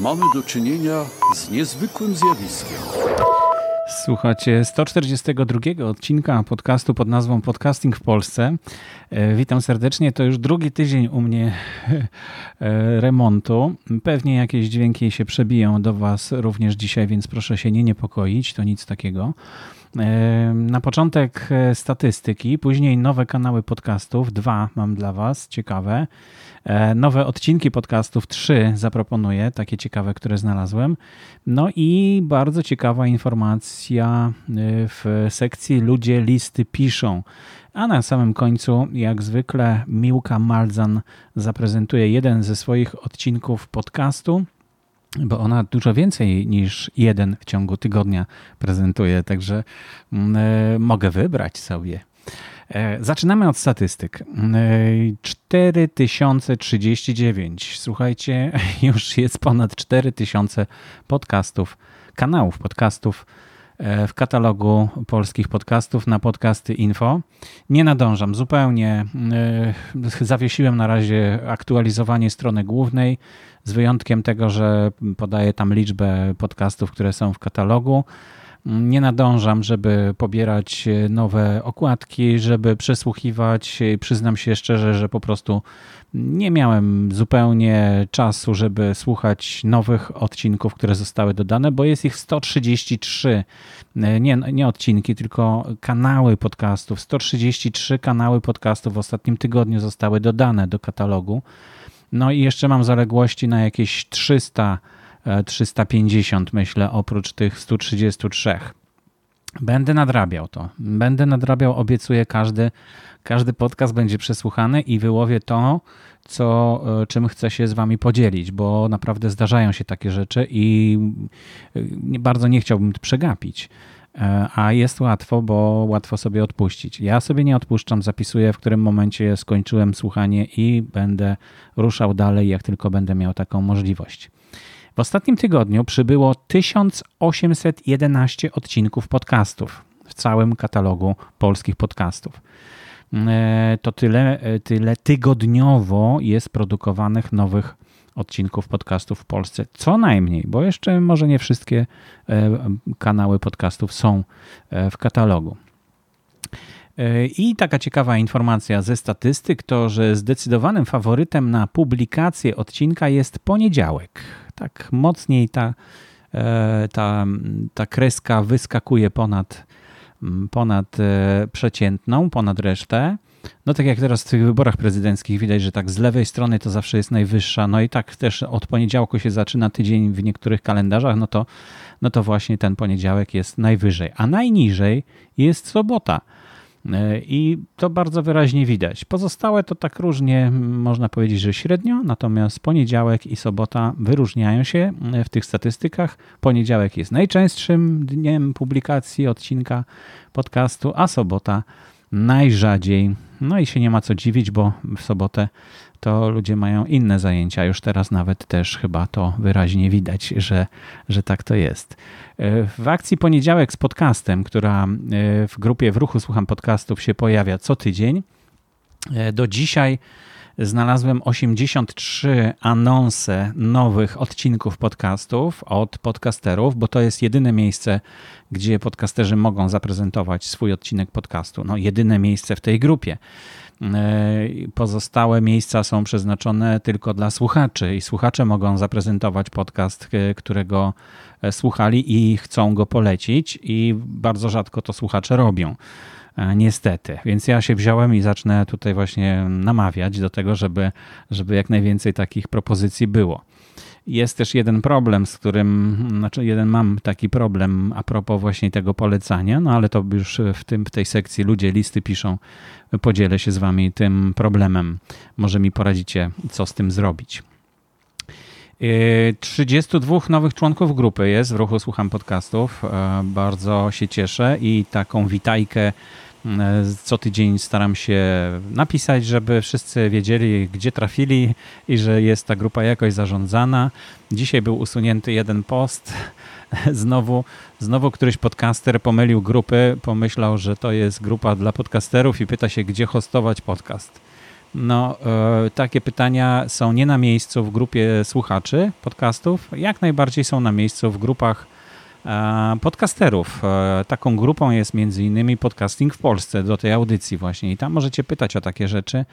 mamy do czynienia z niezwykłym zjawiskiem. Słuchacie 142 odcinka podcastu pod nazwą Podcasting w Polsce. E, witam serdecznie. To już drugi tydzień u mnie e, remontu. Pewnie jakieś dźwięki się przebiją do Was również dzisiaj, więc proszę się nie niepokoić. To nic takiego. E, na początek statystyki, później nowe kanały podcastów. Dwa mam dla Was, ciekawe. E, nowe odcinki podcastów, trzy zaproponuję, takie ciekawe, które znalazłem. No i bardzo ciekawa informacja e, w sekcji Ludzie listy piszą. A na samym końcu, jak zwykle, Miłka Malzan zaprezentuje jeden ze swoich odcinków podcastu bo ona dużo więcej niż jeden w ciągu tygodnia prezentuje, także mm, e, mogę wybrać sobie. E, zaczynamy od statystyk. 4039. E, Słuchajcie, już jest ponad 4000 podcastów, kanałów podcastów w katalogu polskich podcastów na podcasty info. Nie nadążam zupełnie. Zawiesiłem na razie aktualizowanie strony głównej, z wyjątkiem tego, że podaję tam liczbę podcastów, które są w katalogu. Nie nadążam, żeby pobierać nowe okładki, żeby przesłuchiwać. Przyznam się szczerze, że po prostu nie miałem zupełnie czasu, żeby słuchać nowych odcinków, które zostały dodane, bo jest ich 133. Nie, nie odcinki, tylko kanały podcastów. 133 kanały podcastów w ostatnim tygodniu zostały dodane do katalogu. No i jeszcze mam zaległości na jakieś 300 350, myślę, oprócz tych 133. Będę nadrabiał to. Będę nadrabiał, obiecuję, każdy, każdy podcast będzie przesłuchany i wyłowię to, co, e, czym chcę się z wami podzielić, bo naprawdę zdarzają się takie rzeczy i e, bardzo nie chciałbym przegapić. E, a jest łatwo, bo łatwo sobie odpuścić. Ja sobie nie odpuszczam, zapisuję, w którym momencie skończyłem słuchanie i będę ruszał dalej, jak tylko będę miał taką możliwość. W ostatnim tygodniu przybyło 1811 odcinków podcastów w całym katalogu polskich podcastów. E, to tyle, e, tyle tygodniowo jest produkowanych nowych odcinków podcastów w Polsce. Co najmniej, bo jeszcze może nie wszystkie e, kanały podcastów są w katalogu. I taka ciekawa informacja ze statystyk to, że zdecydowanym faworytem na publikację odcinka jest poniedziałek tak mocniej ta, e, ta, ta kreska wyskakuje ponad, ponad e, przeciętną, ponad resztę. No tak jak teraz w tych wyborach prezydenckich widać, że tak z lewej strony to zawsze jest najwyższa, no i tak też od poniedziałku się zaczyna tydzień w niektórych kalendarzach, no to, no to właśnie ten poniedziałek jest najwyżej. A najniżej jest sobota. E, I to bardzo wyraźnie widać. Pozostałe to tak różnie, można powiedzieć, że średnio, natomiast poniedziałek i sobota wyróżniają się e, w tych statystykach. Poniedziałek jest najczęstszym dniem publikacji odcinka podcastu, a sobota najrzadziej. No i się nie ma co dziwić, bo w sobotę to ludzie mają inne zajęcia. Już teraz nawet też chyba to wyraźnie widać, że, że tak to jest. E, w akcji Poniedziałek z podcastem, która e, w grupie w ruchu Słucham Podcastów się pojawia co tydzień, e, do dzisiaj znalazłem 83 anonse nowych odcinków podcastów od podcasterów, bo to jest jedyne miejsce, gdzie podcasterzy mogą zaprezentować swój odcinek podcastu. No, jedyne miejsce w tej grupie. Pozostałe miejsca są przeznaczone tylko dla słuchaczy i słuchacze mogą zaprezentować podcast, którego E, słuchali i chcą go polecić, i bardzo rzadko to słuchacze robią. E, niestety. Więc ja się wziąłem i zacznę tutaj właśnie namawiać do tego, żeby, żeby jak najwięcej takich propozycji było. Jest też jeden problem, z którym, znaczy jeden mam taki problem a propos właśnie tego polecania, no ale to już w, tym, w tej sekcji ludzie listy piszą, podzielę się z wami tym problemem. Może mi poradzicie, co z tym zrobić. 32 nowych członków grupy jest w ruchu Słucham Podcastów. E, bardzo się cieszę i taką witajkę co tydzień staram się napisać, żeby wszyscy wiedzieli, gdzie trafili i że jest ta grupa jakoś zarządzana. Dzisiaj był usunięty jeden post. Znowu, znowu któryś podcaster pomylił grupy, pomyślał, że to jest grupa dla podcasterów i pyta się, gdzie hostować podcast. No, e, takie pytania są nie na miejscu w grupie słuchaczy podcastów, jak najbardziej są na miejscu w grupach e, podcasterów. E, taką grupą jest między innymi Podcasting w Polsce, do tej audycji właśnie i tam możecie pytać o takie rzeczy,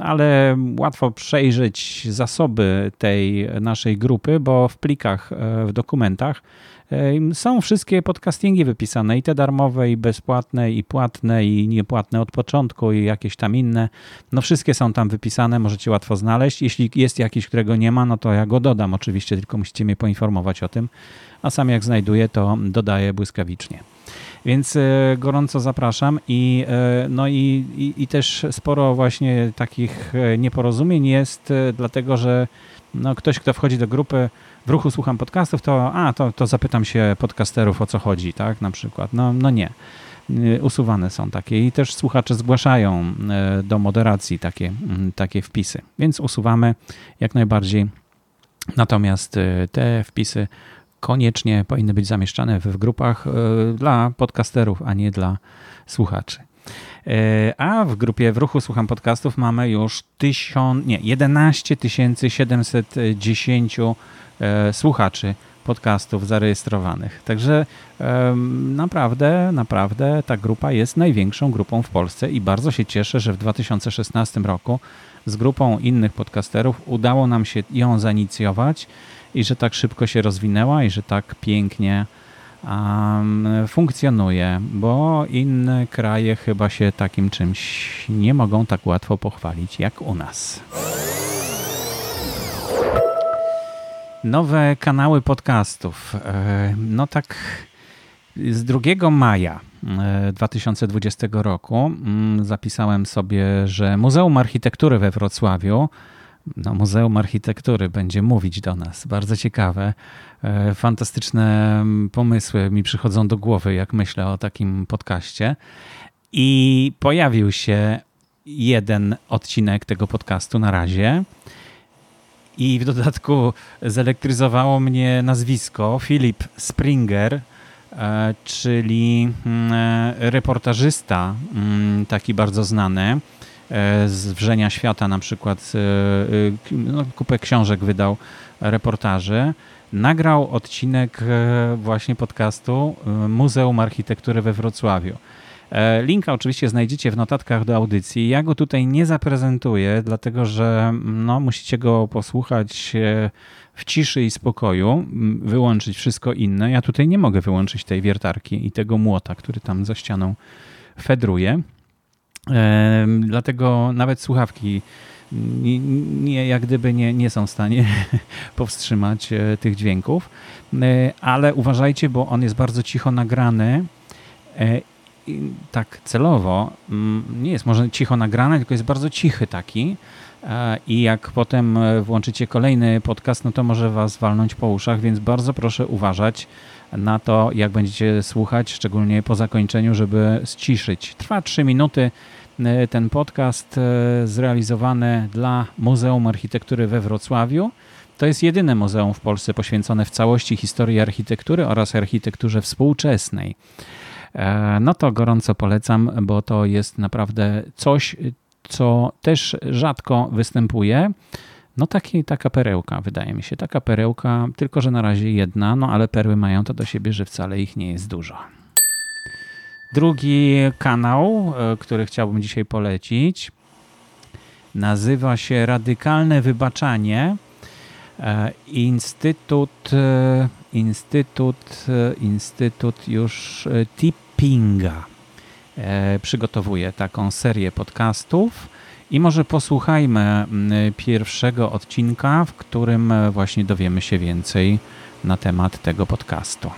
ale łatwo przejrzeć zasoby tej naszej grupy, bo w plikach, w dokumentach są wszystkie podcastingi wypisane, i te darmowe, i bezpłatne, i płatne, i niepłatne od początku, i jakieś tam inne. No wszystkie są tam wypisane, możecie łatwo znaleźć. Jeśli jest jakiś, którego nie ma, no to ja go dodam oczywiście, tylko musicie mnie poinformować o tym, a sam jak znajduję, to dodaję błyskawicznie. Więc e, gorąco zapraszam i, e, no i, i, i, też sporo właśnie takich e, nieporozumień jest, dlatego że no, ktoś, kto wchodzi do grupy w ruchu słucham podcastów, to a, to, to zapytam się podcasterów o co chodzi, tak, na przykład. No, no nie. Usuwane są takie i też słuchacze zgłaszają do moderacji takie, mm, takie wpisy, więc usuwamy jak najbardziej. Natomiast te wpisy koniecznie powinny być zamieszczane w grupach dla podcasterów, a nie dla słuchaczy. A w grupie w ruchu słucham podcastów mamy już 1000, nie, 11 710 E, słuchaczy podcastów zarejestrowanych. Także naprawdę, naprawdę ta grupa jest największą grupą w Polsce i bardzo się cieszę, że w 2016 roku z grupą innych podcasterów udało nam się ją zainicjować i że tak szybko się rozwinęła i że tak pięknie um, funkcjonuje, bo inne kraje chyba się takim czymś nie mogą tak łatwo pochwalić jak u nas. Nowe kanały podcastów. E, no tak z 2 maja 2020 e, roku mm, zapisałem sobie, że Muzeum Architektury we Wrocławiu, no Muzeum Architektury będzie mówić do nas. Bardzo ciekawe. E, fantastyczne mm, pomysły mi przychodzą do głowy, jak myślę o takim podcaście. I pojawił się jeden odcinek tego podcastu na razie i w dodatku zelektryzowało mnie nazwisko Philip Springer, e, czyli mm, e, reportażysta, mm, taki bardzo znany e, z Wrzenia Świata na przykład, no, kupę książek wydał, reportaży. Nagrał odcinek właśnie podcastu Muzeum Architektury we Wrocławiu. E, linka oczywiście znajdziecie w notatkach do audycji. Ja go tutaj nie zaprezentuję, dlatego że no, musicie go posłuchać e, w ciszy i spokoju, wyłączyć wszystko inne. Ja tutaj nie mogę wyłączyć tej wiertarki i tego młota, który tam za ścianą fedruje. E, dlatego nawet słuchawki nie, nie, jak gdyby nie, nie są w stanie powstrzymać tych dźwięków. Ale uważajcie, bo on jest bardzo cicho nagrany tak celowo mm, nie jest może cicho nagrane, tylko jest bardzo cichy taki. E, I jak potem e, włączycie kolejny podcast, no to może was walnąć po uszach, więc bardzo proszę uważać na to, jak będziecie słuchać, szczególnie po zakończeniu, żeby ściszyć. Trwa 3 minuty e, ten podcast zrealizowany dla Muzeum Architektury we Wrocławiu. To jest jedyne muzeum w Polsce poświęcone w całości historii architektury oraz architekturze współczesnej. E, no to gorąco polecam, bo to jest naprawdę coś, co też rzadko występuje. No taki, taka perełka, wydaje mi się. Taka perełka, tylko że na razie jedna, no ale perły mają to do siebie, że wcale ich nie jest dużo. Drugi kanał, e, który chciałbym dzisiaj polecić, nazywa się Radykalne Wybaczanie. E, Instytut, Instytut, Instytut już TIP Pinga e, przygotowuje taką serię podcastów. I może posłuchajmy pierwszego odcinka, w którym właśnie dowiemy się więcej na temat tego podcastu.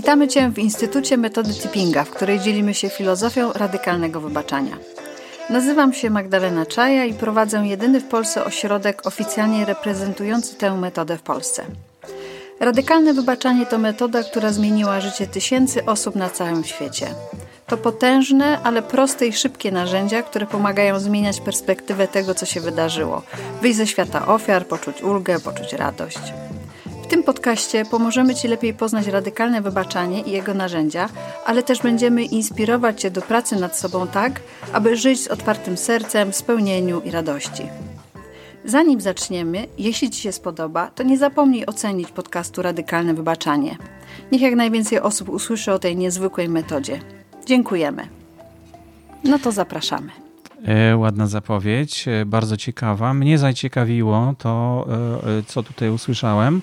Witamy Cię w Instytucie Metody Tippinga, w której dzielimy się filozofią radykalnego wybaczania. Nazywam się Magdalena Czaja i prowadzę jedyny w Polsce ośrodek oficjalnie reprezentujący tę metodę w Polsce. Radykalne wybaczanie to metoda, która zmieniła życie tysięcy osób na całym świecie. To potężne, ale proste i szybkie narzędzia, które pomagają zmieniać perspektywę tego, co się wydarzyło. Wyjść ze świata ofiar, poczuć ulgę, poczuć radość. Tym podcaście pomożemy Ci lepiej poznać radykalne wybaczanie i jego narzędzia, ale też będziemy inspirować Cię do pracy nad sobą tak, aby żyć z otwartym sercem, spełnieniu i radości. Zanim zaczniemy, jeśli Ci się spodoba, to nie zapomnij ocenić podcastu Radykalne Wybaczanie. Niech jak najwięcej osób usłyszy o tej niezwykłej metodzie. Dziękujemy. No to zapraszamy. E, ładna zapowiedź, e, bardzo ciekawa. Mnie zaciekawiło to, e, co tutaj usłyszałem.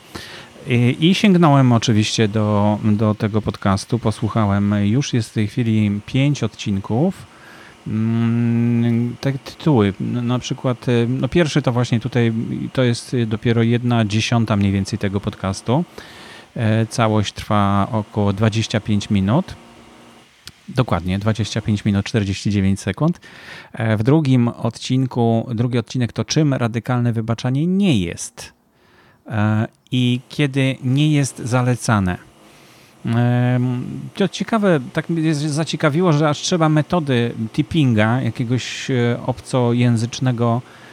I sięgnąłem oczywiście do, do tego podcastu, posłuchałem. Już jest w tej chwili pięć odcinków. Mm, te tytuły, na przykład, no pierwszy to właśnie tutaj, to jest dopiero jedna dziesiąta mniej więcej tego podcastu. Całość trwa około 25 minut. Dokładnie, 25 minut 49 sekund. E, w drugim odcinku, drugi odcinek to czym radykalne wybaczanie nie jest e, i kiedy nie jest zalecane. E, to ciekawe, tak mnie zaciekawiło, że aż trzeba metody tippinga, jakiegoś obcojęzycznego Mm,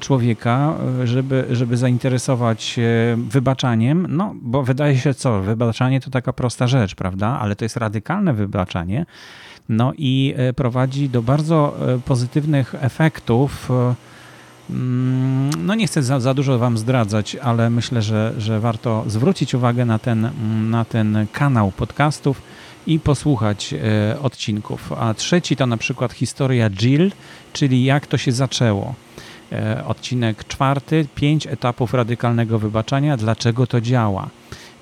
człowieka, żeby, żeby zainteresować się wybaczaniem, no bo wydaje się co, wybaczanie to taka prosta rzecz, prawda? Ale to jest radykalne wybaczanie, no i e, prowadzi do bardzo e, pozytywnych efektów. E, mm, no nie chcę za, za dużo wam zdradzać, ale myślę, że, że warto zwrócić uwagę na ten, mm, na ten kanał podcastów i posłuchać odcinków. A trzeci to na przykład historia Jill, czyli jak to się zaczęło. E, odcinek czwarty, pięć etapów radykalnego wybaczania, dlaczego to działa.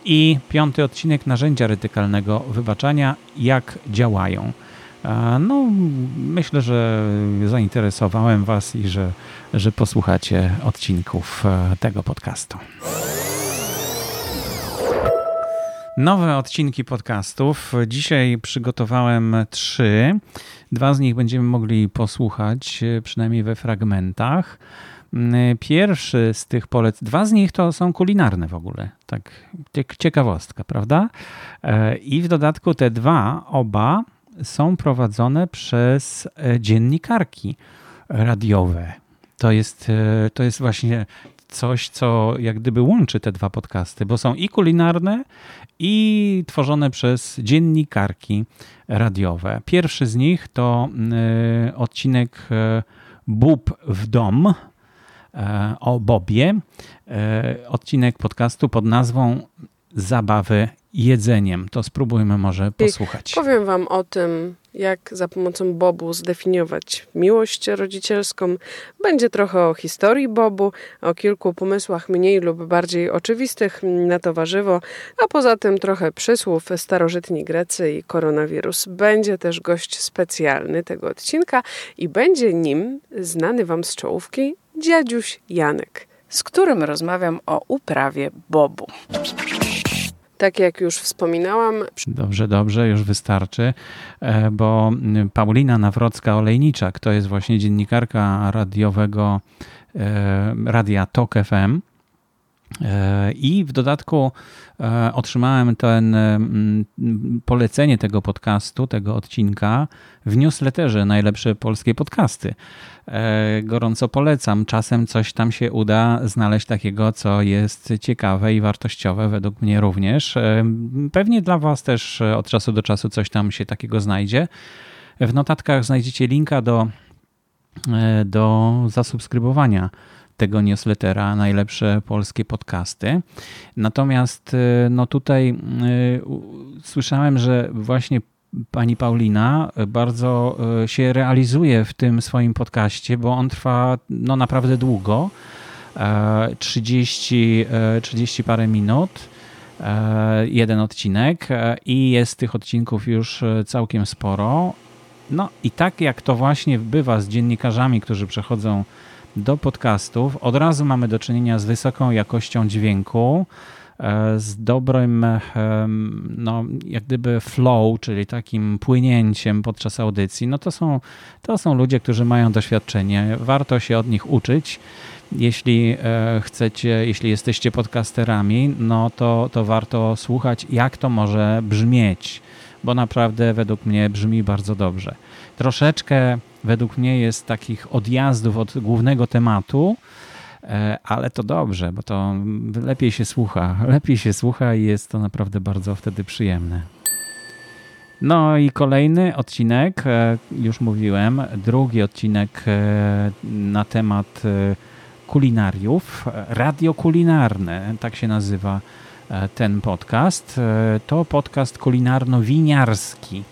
I piąty odcinek narzędzia radykalnego wybaczania, jak działają. E, no, myślę, że zainteresowałem Was i że, że posłuchacie odcinków e, tego podcastu. Nowe odcinki podcastów. Dzisiaj przygotowałem trzy. Dwa z nich będziemy mogli posłuchać, e, przynajmniej we fragmentach. Mm, pierwszy z tych polec, dwa z nich to są kulinarne w ogóle. Tak, ciekawostka, prawda? E, I w dodatku te dwa, oba są prowadzone przez e, dziennikarki radiowe. To jest, to jest właśnie coś, co jak gdyby łączy te dwa podcasty, bo są i kulinarne, i tworzone przez dziennikarki radiowe. Pierwszy z nich to y, odcinek y, Bób w dom y, o Bobie. Odcinek podcastu pod nazwą Zabawy jedzeniem. To spróbujmy może posłuchać. Powiem Wam o tym, jak za pomocą Bobu zdefiniować miłość rodzicielską. Będzie trochę o historii Bobu, o kilku pomysłach mniej lub bardziej oczywistych na to warzywo, a poza tym trochę przysłów starożytni Grecy i koronawirus. Będzie też gość specjalny tego odcinka i będzie nim znany Wam z czołówki dziadziuś Janek, z którym rozmawiam o uprawie Bobu. Tak jak już wspominałam. Dobrze, dobrze, już wystarczy, e, bo Paulina Nawrocka-Olejniczak to jest właśnie dziennikarka radiowego e, Radia Tok FM. E, I w dodatku otrzymałem ten polecenie tego podcastu, tego odcinka w newsletterze Najlepsze Polskie Podcasty. E, gorąco polecam. Czasem coś tam się uda znaleźć takiego, co jest ciekawe i wartościowe, według mnie również. E, pewnie dla Was też od czasu do czasu coś tam się takiego znajdzie. W notatkach znajdziecie linka do, e, do zasubskrybowania tego newslettera Najlepsze Polskie Podcasty. Natomiast no tutaj y, słyszałem, że właśnie pani Paulina bardzo e, się realizuje w tym swoim podcaście, bo on trwa no, naprawdę długo 30, e, 30 e, parę minut. Jeden odcinek i jest tych odcinków już całkiem sporo. No i tak jak to właśnie bywa z dziennikarzami, którzy przechodzą do podcastów, od razu mamy do czynienia z wysoką jakością dźwięku, E, z dobrym, e, no, jak gdyby flow, czyli takim płynięciem podczas audycji, no to są, to są ludzie, którzy mają doświadczenie. Warto się od nich uczyć. jeśli chcecie, jeśli jesteście podcasterami, no to, to warto słuchać, jak to może brzmieć, bo naprawdę według mnie brzmi bardzo dobrze. Troszeczkę według mnie jest takich odjazdów od głównego tematu, E, ale to dobrze, bo to lepiej się słucha, lepiej się słucha i jest to naprawdę bardzo wtedy przyjemne. No i kolejny odcinek, e, już mówiłem, drugi odcinek e, na temat kulinariów, radio kulinarne, tak się nazywa ten podcast. To podcast kulinarno-winiarski.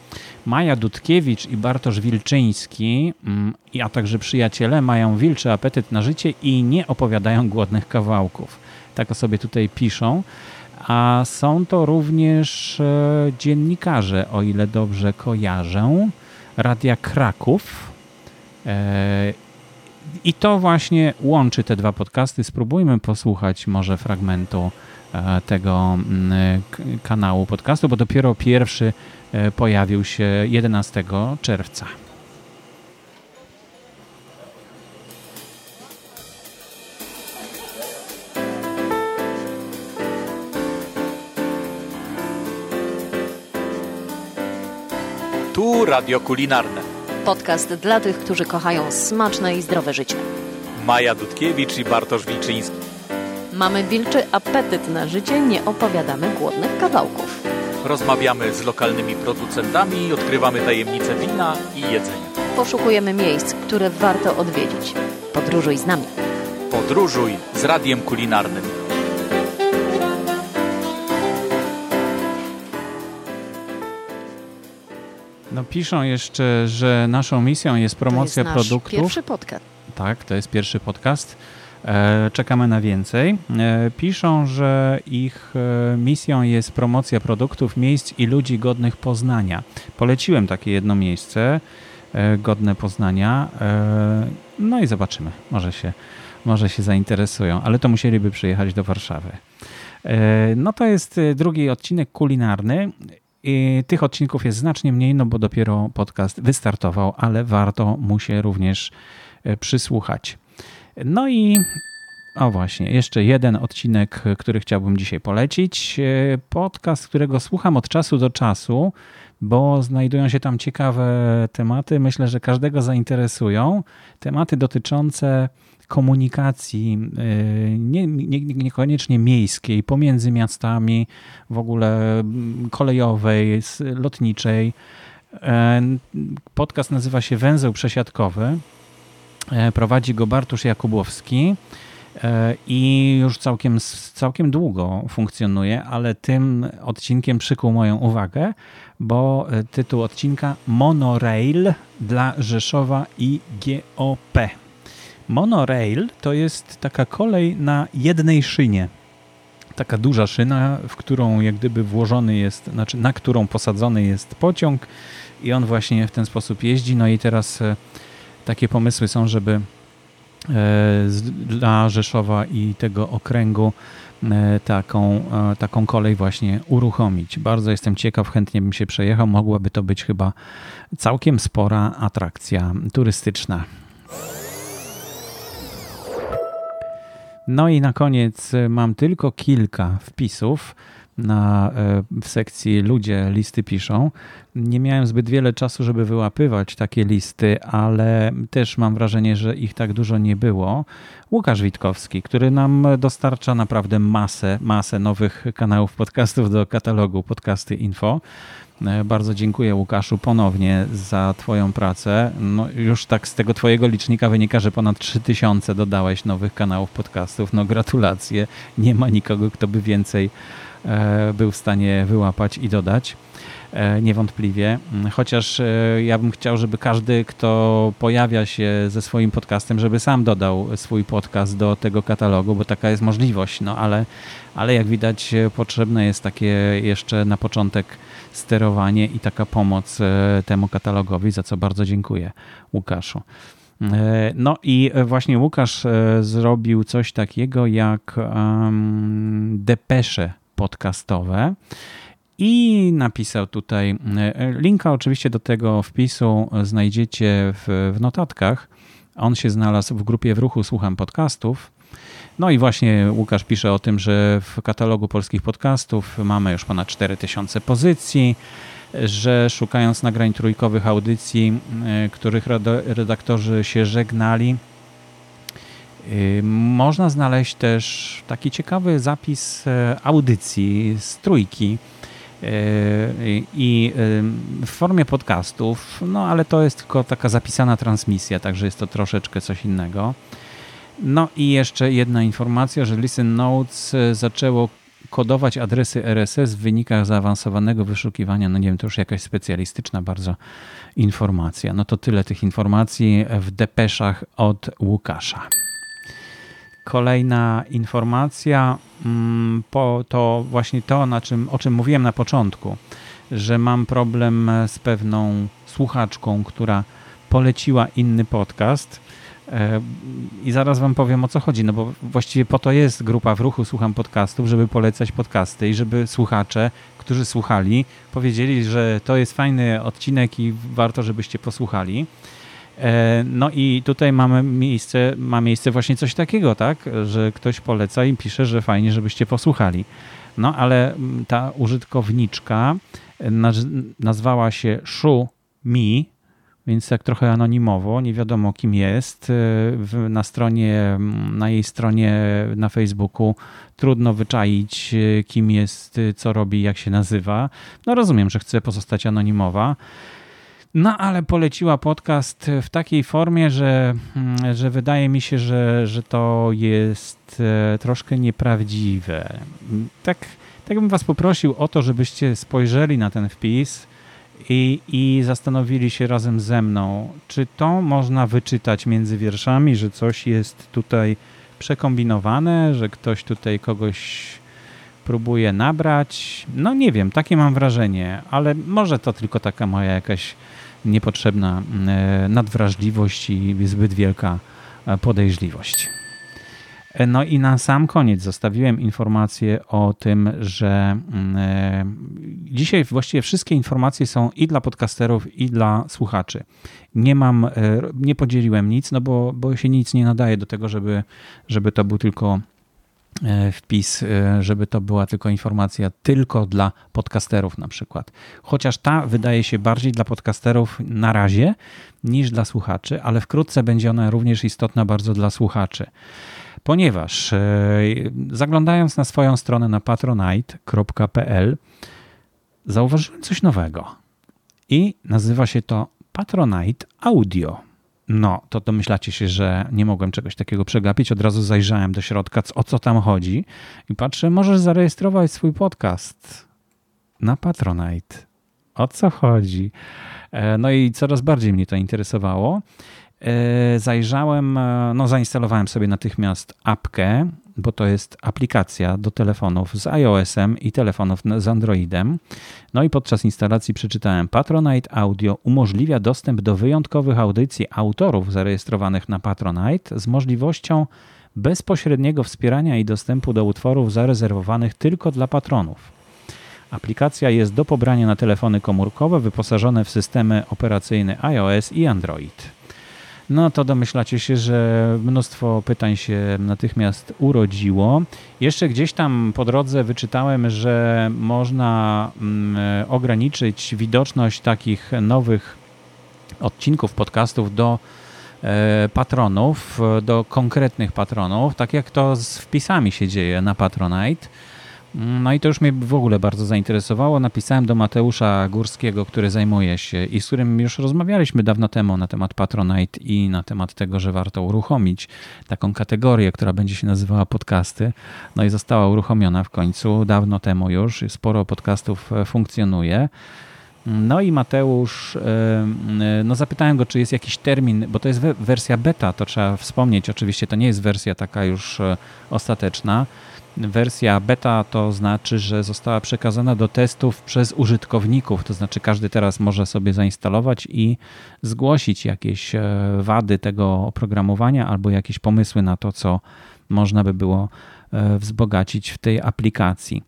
Maja Dudkiewicz i Bartosz Wilczyński, mm, a także przyjaciele, mają wilczy apetyt na życie i nie opowiadają głodnych kawałków. Tak sobie tutaj piszą. A są to również e, dziennikarze, o ile dobrze kojarzę, Radia Kraków. E, I to właśnie łączy te dwa podcasty. Spróbujmy posłuchać może fragmentu e, tego mm, kanału podcastu, bo dopiero pierwszy pojawił się 11 czerwca. Tu Radio Kulinarne. Podcast dla tych, którzy kochają smaczne i zdrowe życie. Maja Dudkiewicz i Bartosz Wilczyński. Mamy wilczy apetyt na życie, nie opowiadamy głodnych kawałków. Rozmawiamy z lokalnymi producentami, odkrywamy tajemnice wina i jedzenia. Poszukujemy miejsc, które warto odwiedzić. Podróżuj z nami. Podróżuj z Radiem Kulinarnym. No piszą jeszcze, że naszą misją jest promocja to jest nasz produktów. Pierwszy podcast. Tak, to jest pierwszy podcast czekamy na więcej. E, piszą, że ich e, misją jest promocja produktów, miejsc i ludzi godnych poznania. Poleciłem takie jedno miejsce godne poznania. No i zobaczymy, może się, może się zainteresują, ale to musieliby przyjechać do Warszawy. No to jest drugi odcinek kulinarny. I tych odcinków jest znacznie mniej, no bo dopiero podcast wystartował, ale warto mu się również przysłuchać. No i o właśnie, jeszcze jeden odcinek, który chciałbym dzisiaj polecić. Podcast, którego słucham od czasu do czasu, bo znajdują się tam ciekawe tematy. Myślę, że każdego zainteresują. Tematy dotyczące komunikacji y, nie, nie, niekoniecznie miejskiej, pomiędzy miastami, w ogóle mm, kolejowej, lotniczej. E, podcast nazywa się Węzeł Przesiadkowy. E, prowadzi go Bartusz Jakubowski e, i już całkiem, całkiem długo funkcjonuje, ale tym odcinkiem przykuł moją uwagę, bo e, tytuł odcinka Monorail dla Rzeszowa i GOP. Monorail to jest taka kolej na jednej szynie. Taka duża szyna, w którą jak gdyby włożony jest, znaczy na którą posadzony jest pociąg i on właśnie w ten sposób jeździ. No i teraz takie pomysły są, żeby e, dla Rzeszowa i tego okręgu e, taką, e, taką kolej właśnie uruchomić. Bardzo jestem ciekaw, chętnie bym się przejechał. Mogłaby to być chyba całkiem spora atrakcja turystyczna. No i na koniec mam tylko kilka wpisów na, e, w sekcji Ludzie listy piszą. Nie miałem zbyt wiele czasu, żeby wyłapywać takie listy, ale też mam wrażenie, że ich tak dużo nie było. Łukasz Witkowski, który nam dostarcza naprawdę masę, masę nowych kanałów podcastów do katalogu Podcasty Info. E, bardzo dziękuję Łukaszu ponownie za Twoją pracę. No, już tak z tego Twojego licznika wynika, że ponad 3000 dodałeś nowych kanałów podcastów. No gratulacje. Nie ma nikogo, kto by więcej był w stanie wyłapać i dodać. E, niewątpliwie. Chociaż e, ja bym chciał, żeby każdy, kto pojawia się ze swoim podcastem, żeby sam dodał swój podcast do tego katalogu, bo taka jest możliwość. No ale, ale jak widać, potrzebne jest takie jeszcze na początek sterowanie i taka pomoc temu katalogowi, za co bardzo dziękuję Łukaszu. No i właśnie Łukasz zrobił coś takiego jak um, depesze podcastowe. I napisał tutaj e, linka oczywiście do tego wpisu znajdziecie w, w notatkach. On się znalazł w grupie w ruchu Słucham Podcastów. No i właśnie Łukasz pisze o tym, że w katalogu polskich podcastów mamy już ponad 4000 pozycji, że szukając nagrań trójkowych audycji, e, których redaktorzy się żegnali, można znaleźć też taki ciekawy zapis e, audycji z trójki i w formie podcastów, no ale to jest tylko taka zapisana transmisja, także jest to troszeczkę coś innego. No i jeszcze jedna informacja, że Listen Notes e, zaczęło kodować adresy RSS w wynikach zaawansowanego wyszukiwania. No nie wiem, to już jakaś specjalistyczna bardzo informacja. No to tyle tych informacji w depeszach od Łukasza. Kolejna informacja mm, to właśnie to, na czym, o czym mówiłem na początku, że mam problem z pewną słuchaczką, która poleciła inny podcast E, I zaraz wam powiem o co chodzi, no bo właściwie po to jest grupa w ruchu Słucham Podcastów, żeby polecać podcasty i żeby słuchacze, którzy słuchali, powiedzieli, że to jest fajny odcinek i warto, żebyście posłuchali. E, no i tutaj mamy miejsce, ma miejsce właśnie coś takiego, tak, że ktoś poleca i pisze, że fajnie, żebyście posłuchali. No ale ta użytkowniczka nazwała się Shu Mi, więc tak trochę anonimowo, nie wiadomo kim jest. E, na stronie, na jej stronie na Facebooku trudno wyczaić, e, kim jest, e, co robi, jak się nazywa. No rozumiem, że chce pozostać anonimowa. No ale poleciła podcast w takiej formie, że, mm, że wydaje mi się, że, że to jest troszkę nieprawdziwe. Tak, tak bym Was poprosił o to, żebyście spojrzeli na ten wpis i, i zastanowili się razem ze mną, czy to można wyczytać między wierszami, że coś jest tutaj przekombinowane, że ktoś tutaj kogoś próbuje nabrać. No nie wiem, takie mam wrażenie, ale może to tylko taka moja jakaś niepotrzebna e, nadwrażliwość i zbyt wielka e, podejrzliwość. No i na sam koniec zostawiłem informację o tym, że mm, e, dzisiaj właściwie wszystkie informacje są i dla podcasterów, i dla słuchaczy. Nie mam, e, nie podzieliłem nic, no bo, bo się nic nie nadaje do tego, żeby, żeby to był tylko e, wpis, żeby to była tylko informacja tylko dla podcasterów na przykład. Chociaż ta wydaje się bardziej dla podcasterów na razie niż dla słuchaczy, ale wkrótce będzie ona również istotna bardzo dla słuchaczy ponieważ e, zaglądając na swoją stronę na patronite.pl zauważyłem coś nowego i nazywa się to Patronite Audio. No, to domyślacie się, że nie mogłem czegoś takiego przegapić. Od razu zajrzałem do środka, o co tam chodzi i patrzę, możesz zarejestrować swój podcast na Patronite. O co chodzi? E, no i coraz bardziej mnie to interesowało. E, zajrzałem, e, no zainstalowałem sobie natychmiast apkę, bo to jest aplikacja do telefonów z iOS-em i telefonów z Androidem. No i podczas instalacji przeczytałem Patronite Audio umożliwia dostęp do wyjątkowych audycji autorów zarejestrowanych na Patronite z możliwością bezpośredniego wspierania i dostępu do utworów zarezerwowanych tylko dla patronów. Aplikacja jest do pobrania na telefony komórkowe wyposażone w systemy operacyjne iOS i Android no to domyślacie się, że mnóstwo pytań się natychmiast urodziło. Jeszcze gdzieś tam po drodze wyczytałem, że można mm, ograniczyć widoczność takich nowych odcinków podcastów do e, patronów, do konkretnych patronów, tak jak to z wpisami się dzieje na Patronite. No i to już mnie w ogóle bardzo zainteresowało. Napisałem do Mateusza Górskiego, który zajmuje się i z którym już rozmawialiśmy dawno temu na temat Patronite i na temat tego, że warto uruchomić taką kategorię, która będzie się nazywała podcasty. No i została uruchomiona w końcu, dawno temu już. Sporo podcastów e, funkcjonuje. No i Mateusz, e, e, no zapytałem go, czy jest jakiś termin, bo to jest wersja beta, to trzeba wspomnieć. Oczywiście to nie jest wersja taka już ostateczna. Wersja beta to znaczy, że została przekazana do testów przez użytkowników, to znaczy każdy teraz może sobie zainstalować i zgłosić jakieś e, wady tego oprogramowania albo jakieś pomysły na to, co można by było e, wzbogacić w tej aplikacji.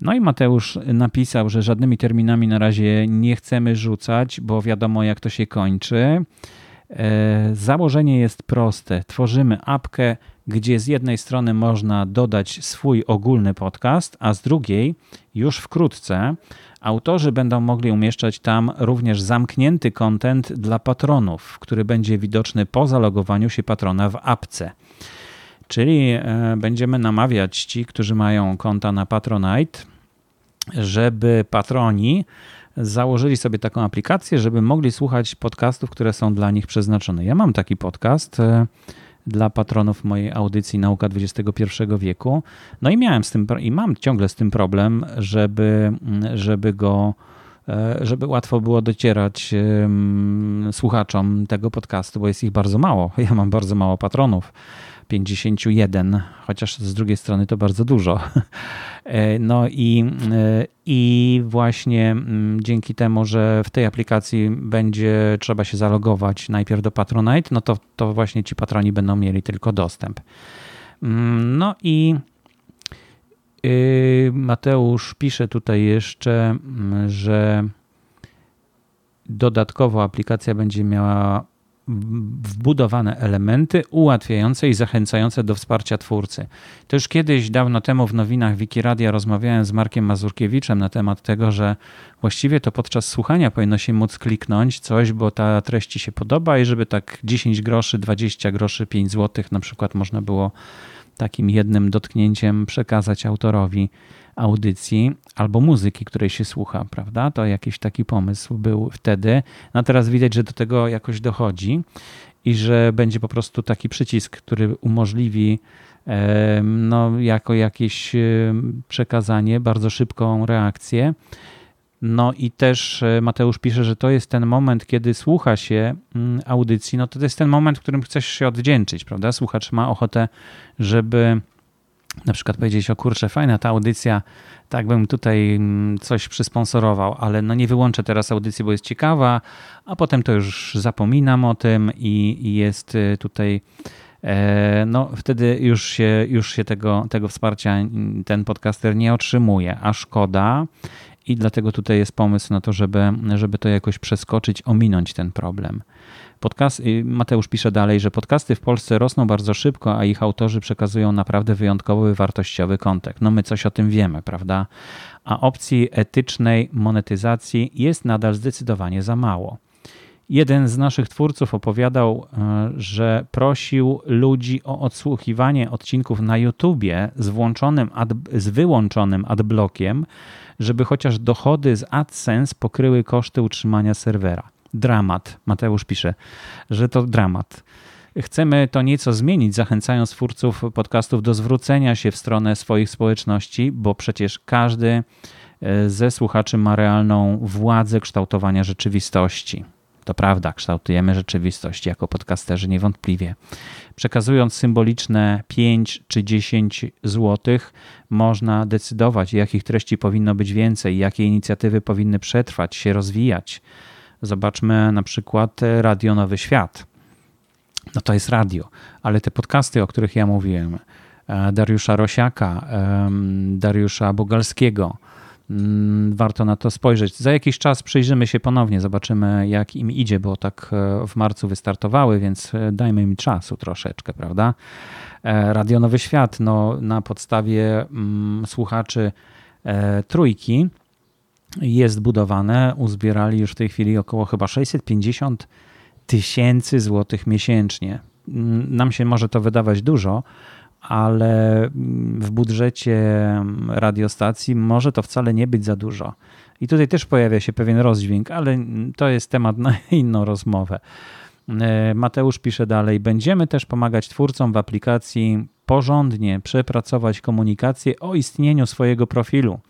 No i Mateusz napisał, że żadnymi terminami na razie nie chcemy rzucać, bo wiadomo jak to się kończy. E, założenie jest proste. Tworzymy apkę, gdzie z jednej strony można dodać swój ogólny podcast, a z drugiej już wkrótce autorzy będą mogli umieszczać tam również zamknięty kontent dla patronów, który będzie widoczny po zalogowaniu się patrona w apce. Czyli e, będziemy namawiać ci, którzy mają konta na Patronite, żeby patroni założyli sobie taką aplikację, żeby mogli słuchać podcastów, które są dla nich przeznaczone. Ja mam taki podcast e, dla patronów mojej audycji Nauka XXI wieku. No i miałem z tym i mam ciągle z tym problem, żeby, żeby go e, żeby łatwo było docierać słuchaczom tego podcastu, bo jest ich bardzo mało. Ja mam bardzo mało patronów. 51, chociaż z drugiej strony to bardzo dużo. E, no i, e, i właśnie mm, dzięki temu, że w tej aplikacji będzie trzeba się zalogować najpierw do Patronite, no to, to właśnie ci patroni będą mieli tylko dostęp. Mm, no i y, Mateusz pisze tutaj jeszcze, mm, że dodatkowo aplikacja będzie miała wbudowane elementy ułatwiające i zachęcające do wsparcia twórcy. To już kiedyś, dawno temu w nowinach Wikiradia rozmawiałem z Markiem Mazurkiewiczem na temat tego, że właściwie to podczas słuchania powinno się móc kliknąć coś, bo ta treść ci się podoba i żeby tak 10 groszy, 20 groszy, 5 złotych na przykład można było takim jednym dotknięciem przekazać autorowi audycji albo muzyki, której się słucha, prawda? To jakiś taki pomysł był wtedy. No teraz widać, że do tego jakoś dochodzi i że będzie po prostu taki przycisk, który umożliwi no, jako jakieś przekazanie, bardzo szybką reakcję. No i też e, Mateusz pisze, że to jest ten moment, kiedy słucha się mm, audycji, no to, to jest ten moment, w którym chcesz się odwdzięczyć, prawda? Słuchacz ma ochotę, żeby na przykład powiedzieć, o kurczę, fajna ta audycja, tak bym tutaj mm, coś przysponsorował, ale no nie wyłączę teraz audycji, bo jest ciekawa, a potem to już zapominam o tym i, i jest y, tutaj e, no wtedy już się, już się tego, tego wsparcia ten podcaster nie otrzymuje, a szkoda i dlatego tutaj jest pomysł na to, żeby, żeby to jakoś przeskoczyć, ominąć ten problem. Podcast, Mateusz pisze dalej, że podcasty w Polsce rosną bardzo szybko, a ich autorzy przekazują naprawdę wyjątkowy, wartościowy kontekst. No my coś o tym wiemy, prawda? A opcji etycznej monetyzacji jest nadal zdecydowanie za mało. Jeden z naszych twórców opowiadał, e, że prosił ludzi o odsłuchiwanie odcinków na YouTubie z, włączonym ad, z wyłączonym adblockiem, żeby chociaż dochody z AdSense pokryły koszty utrzymania serwera dramat. Mateusz pisze, że to dramat. Chcemy to nieco zmienić, zachęcając twórców podcastów do zwrócenia się w stronę swoich społeczności, bo przecież każdy e, ze słuchaczy ma realną władzę kształtowania rzeczywistości. To prawda, kształtujemy rzeczywistość jako podcasterzy niewątpliwie. Przekazując symboliczne 5 czy 10 złotych, można decydować, jakich treści powinno być więcej, jakie inicjatywy powinny przetrwać, się rozwijać. Zobaczmy na przykład Radio Nowy Świat. No to jest radio, ale te podcasty, o których ja mówiłem, e, Dariusza Rosiaka, Dariusza Bogalskiego, mm, warto na to spojrzeć. Za jakiś czas przyjrzymy się ponownie, zobaczymy jak im idzie, bo tak e, w marcu wystartowały, więc e, dajmy im czasu troszeczkę, prawda? Radio Nowy Świat, no, na podstawie mm, słuchaczy trójki jest budowane. Uzbierali już w tej chwili około chyba 650 tysięcy złotych miesięcznie. Nam się może to wydawać dużo, ale w budżecie radiostacji może to wcale nie być za dużo. I tutaj też pojawia się pewien rozdźwięk, ale to jest temat na inną rozmowę. E, Mateusz pisze dalej: Będziemy też pomagać twórcom w aplikacji porządnie przepracować komunikację o istnieniu swojego profilu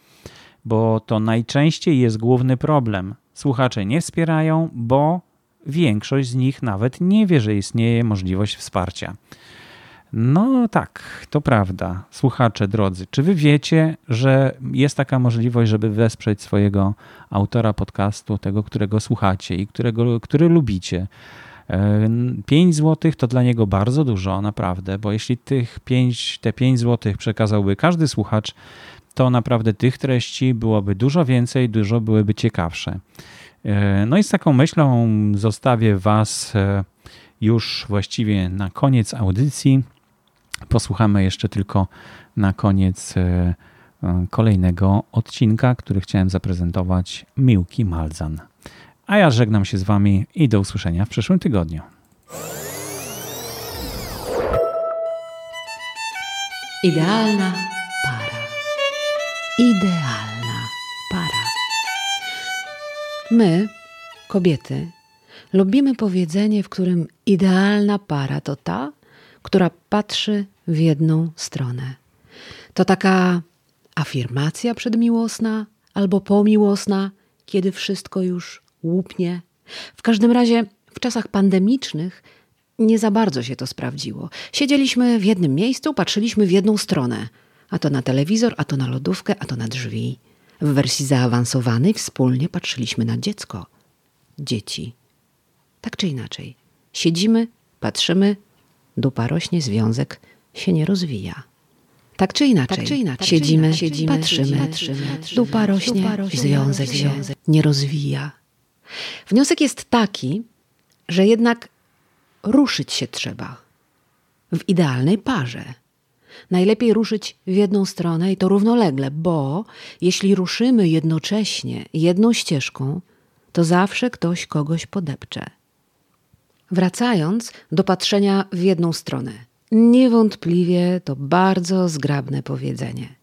bo to najczęściej jest główny problem. Słuchacze nie wspierają, bo większość z nich nawet nie wie, że istnieje możliwość wsparcia. No tak, to prawda. Słuchacze drodzy, czy wy wiecie, że jest taka możliwość, żeby wesprzeć swojego autora podcastu, tego, którego słuchacie i którego, który lubicie? 5 zł to dla niego bardzo dużo, naprawdę, bo jeśli tych 5, te 5 zł przekazałby każdy słuchacz, to naprawdę tych treści byłoby dużo więcej, dużo byłyby ciekawsze. E, no i z taką myślą zostawię Was e, już właściwie na koniec audycji. Posłuchamy jeszcze tylko na koniec e, kolejnego odcinka, który chciałem zaprezentować Miłki Malzan. A ja żegnam się z Wami i do usłyszenia w przyszłym tygodniu. Idealna. Idealna para. My, kobiety, lubimy powiedzenie, w którym idealna para to ta, która patrzy w jedną stronę. To taka afirmacja przedmiłosna albo pomiłosna, kiedy wszystko już łupnie. W każdym razie w czasach pandemicznych nie za bardzo się to sprawdziło. Siedzieliśmy w jednym miejscu, patrzyliśmy w jedną stronę. A to na telewizor, a to na lodówkę, a to na drzwi. W wersji zaawansowanej wspólnie patrzyliśmy na dziecko. Dzieci. Tak czy inaczej. Siedzimy, patrzymy, dupa rośnie, związek się nie rozwija. Tak czy inaczej, tak czy inaczej. siedzimy, siedzimy, patrzymy, patrzymy, dupa rośnie, dupa rośnie związek, związek nie rozwija. Wniosek jest taki, że jednak ruszyć się trzeba. W idealnej parze. Najlepiej ruszyć w jedną stronę i to równolegle, bo jeśli ruszymy jednocześnie jedną ścieżką, to zawsze ktoś kogoś podepcze. Wracając do patrzenia w jedną stronę. Niewątpliwie to bardzo zgrabne powiedzenie.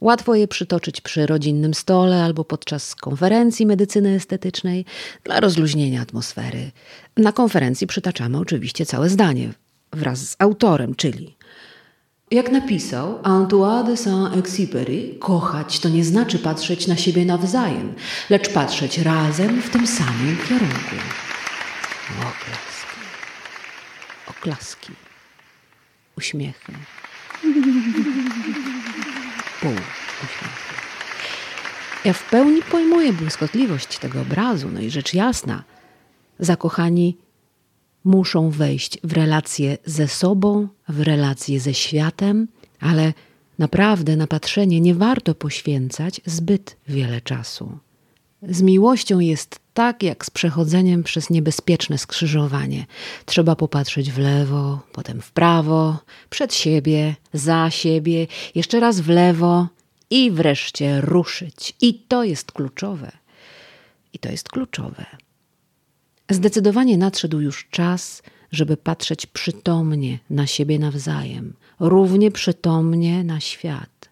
Łatwo je przytoczyć przy rodzinnym stole albo podczas konferencji medycyny estetycznej dla rozluźnienia atmosfery. Na konferencji przytaczamy oczywiście całe zdanie wraz z autorem, czyli jak napisał Antoine de Saint-Exupéry, kochać to nie znaczy patrzeć na siebie nawzajem, lecz patrzeć razem w tym samym kierunku. Oklaski. Oklaski. Uśmiechy. Pół. Ja w pełni pojmuję błyskotliwość tego obrazu, no i rzecz jasna, zakochani muszą wejść w relacje ze sobą, w relacje ze światem, ale naprawdę na patrzenie nie warto poświęcać zbyt wiele czasu. Z miłością jest tak jak z przechodzeniem przez niebezpieczne skrzyżowanie. Trzeba popatrzeć w lewo, potem w prawo, przed siebie, za siebie, jeszcze raz w lewo i wreszcie ruszyć. I to jest kluczowe. I to jest kluczowe. Zdecydowanie nadszedł już czas, żeby patrzeć przytomnie na siebie nawzajem, równie przytomnie na świat,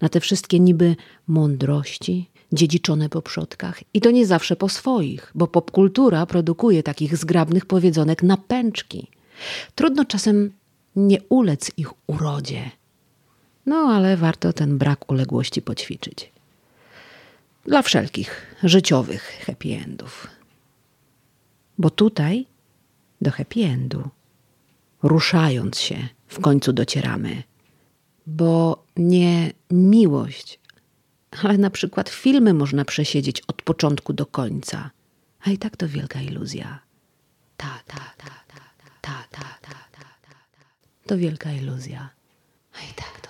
na te wszystkie niby mądrości dziedziczone po przodkach. I to nie zawsze po swoich, bo popkultura produkuje takich zgrabnych powiedzonek na pęczki. Trudno czasem nie ulec ich urodzie. No ale warto ten brak uległości poćwiczyć. Dla wszelkich życiowych happy endów. Bo tutaj do happy endu, ruszając się, w końcu docieramy. Bo nie miłość, ale na przykład filmy można przesiedzieć od początku do końca. A i tak to wielka iluzja. Ta, ta, ta, ta, ta, ta, ta, ta, ta. To wielka iluzja. A i tak to wielka iluzja.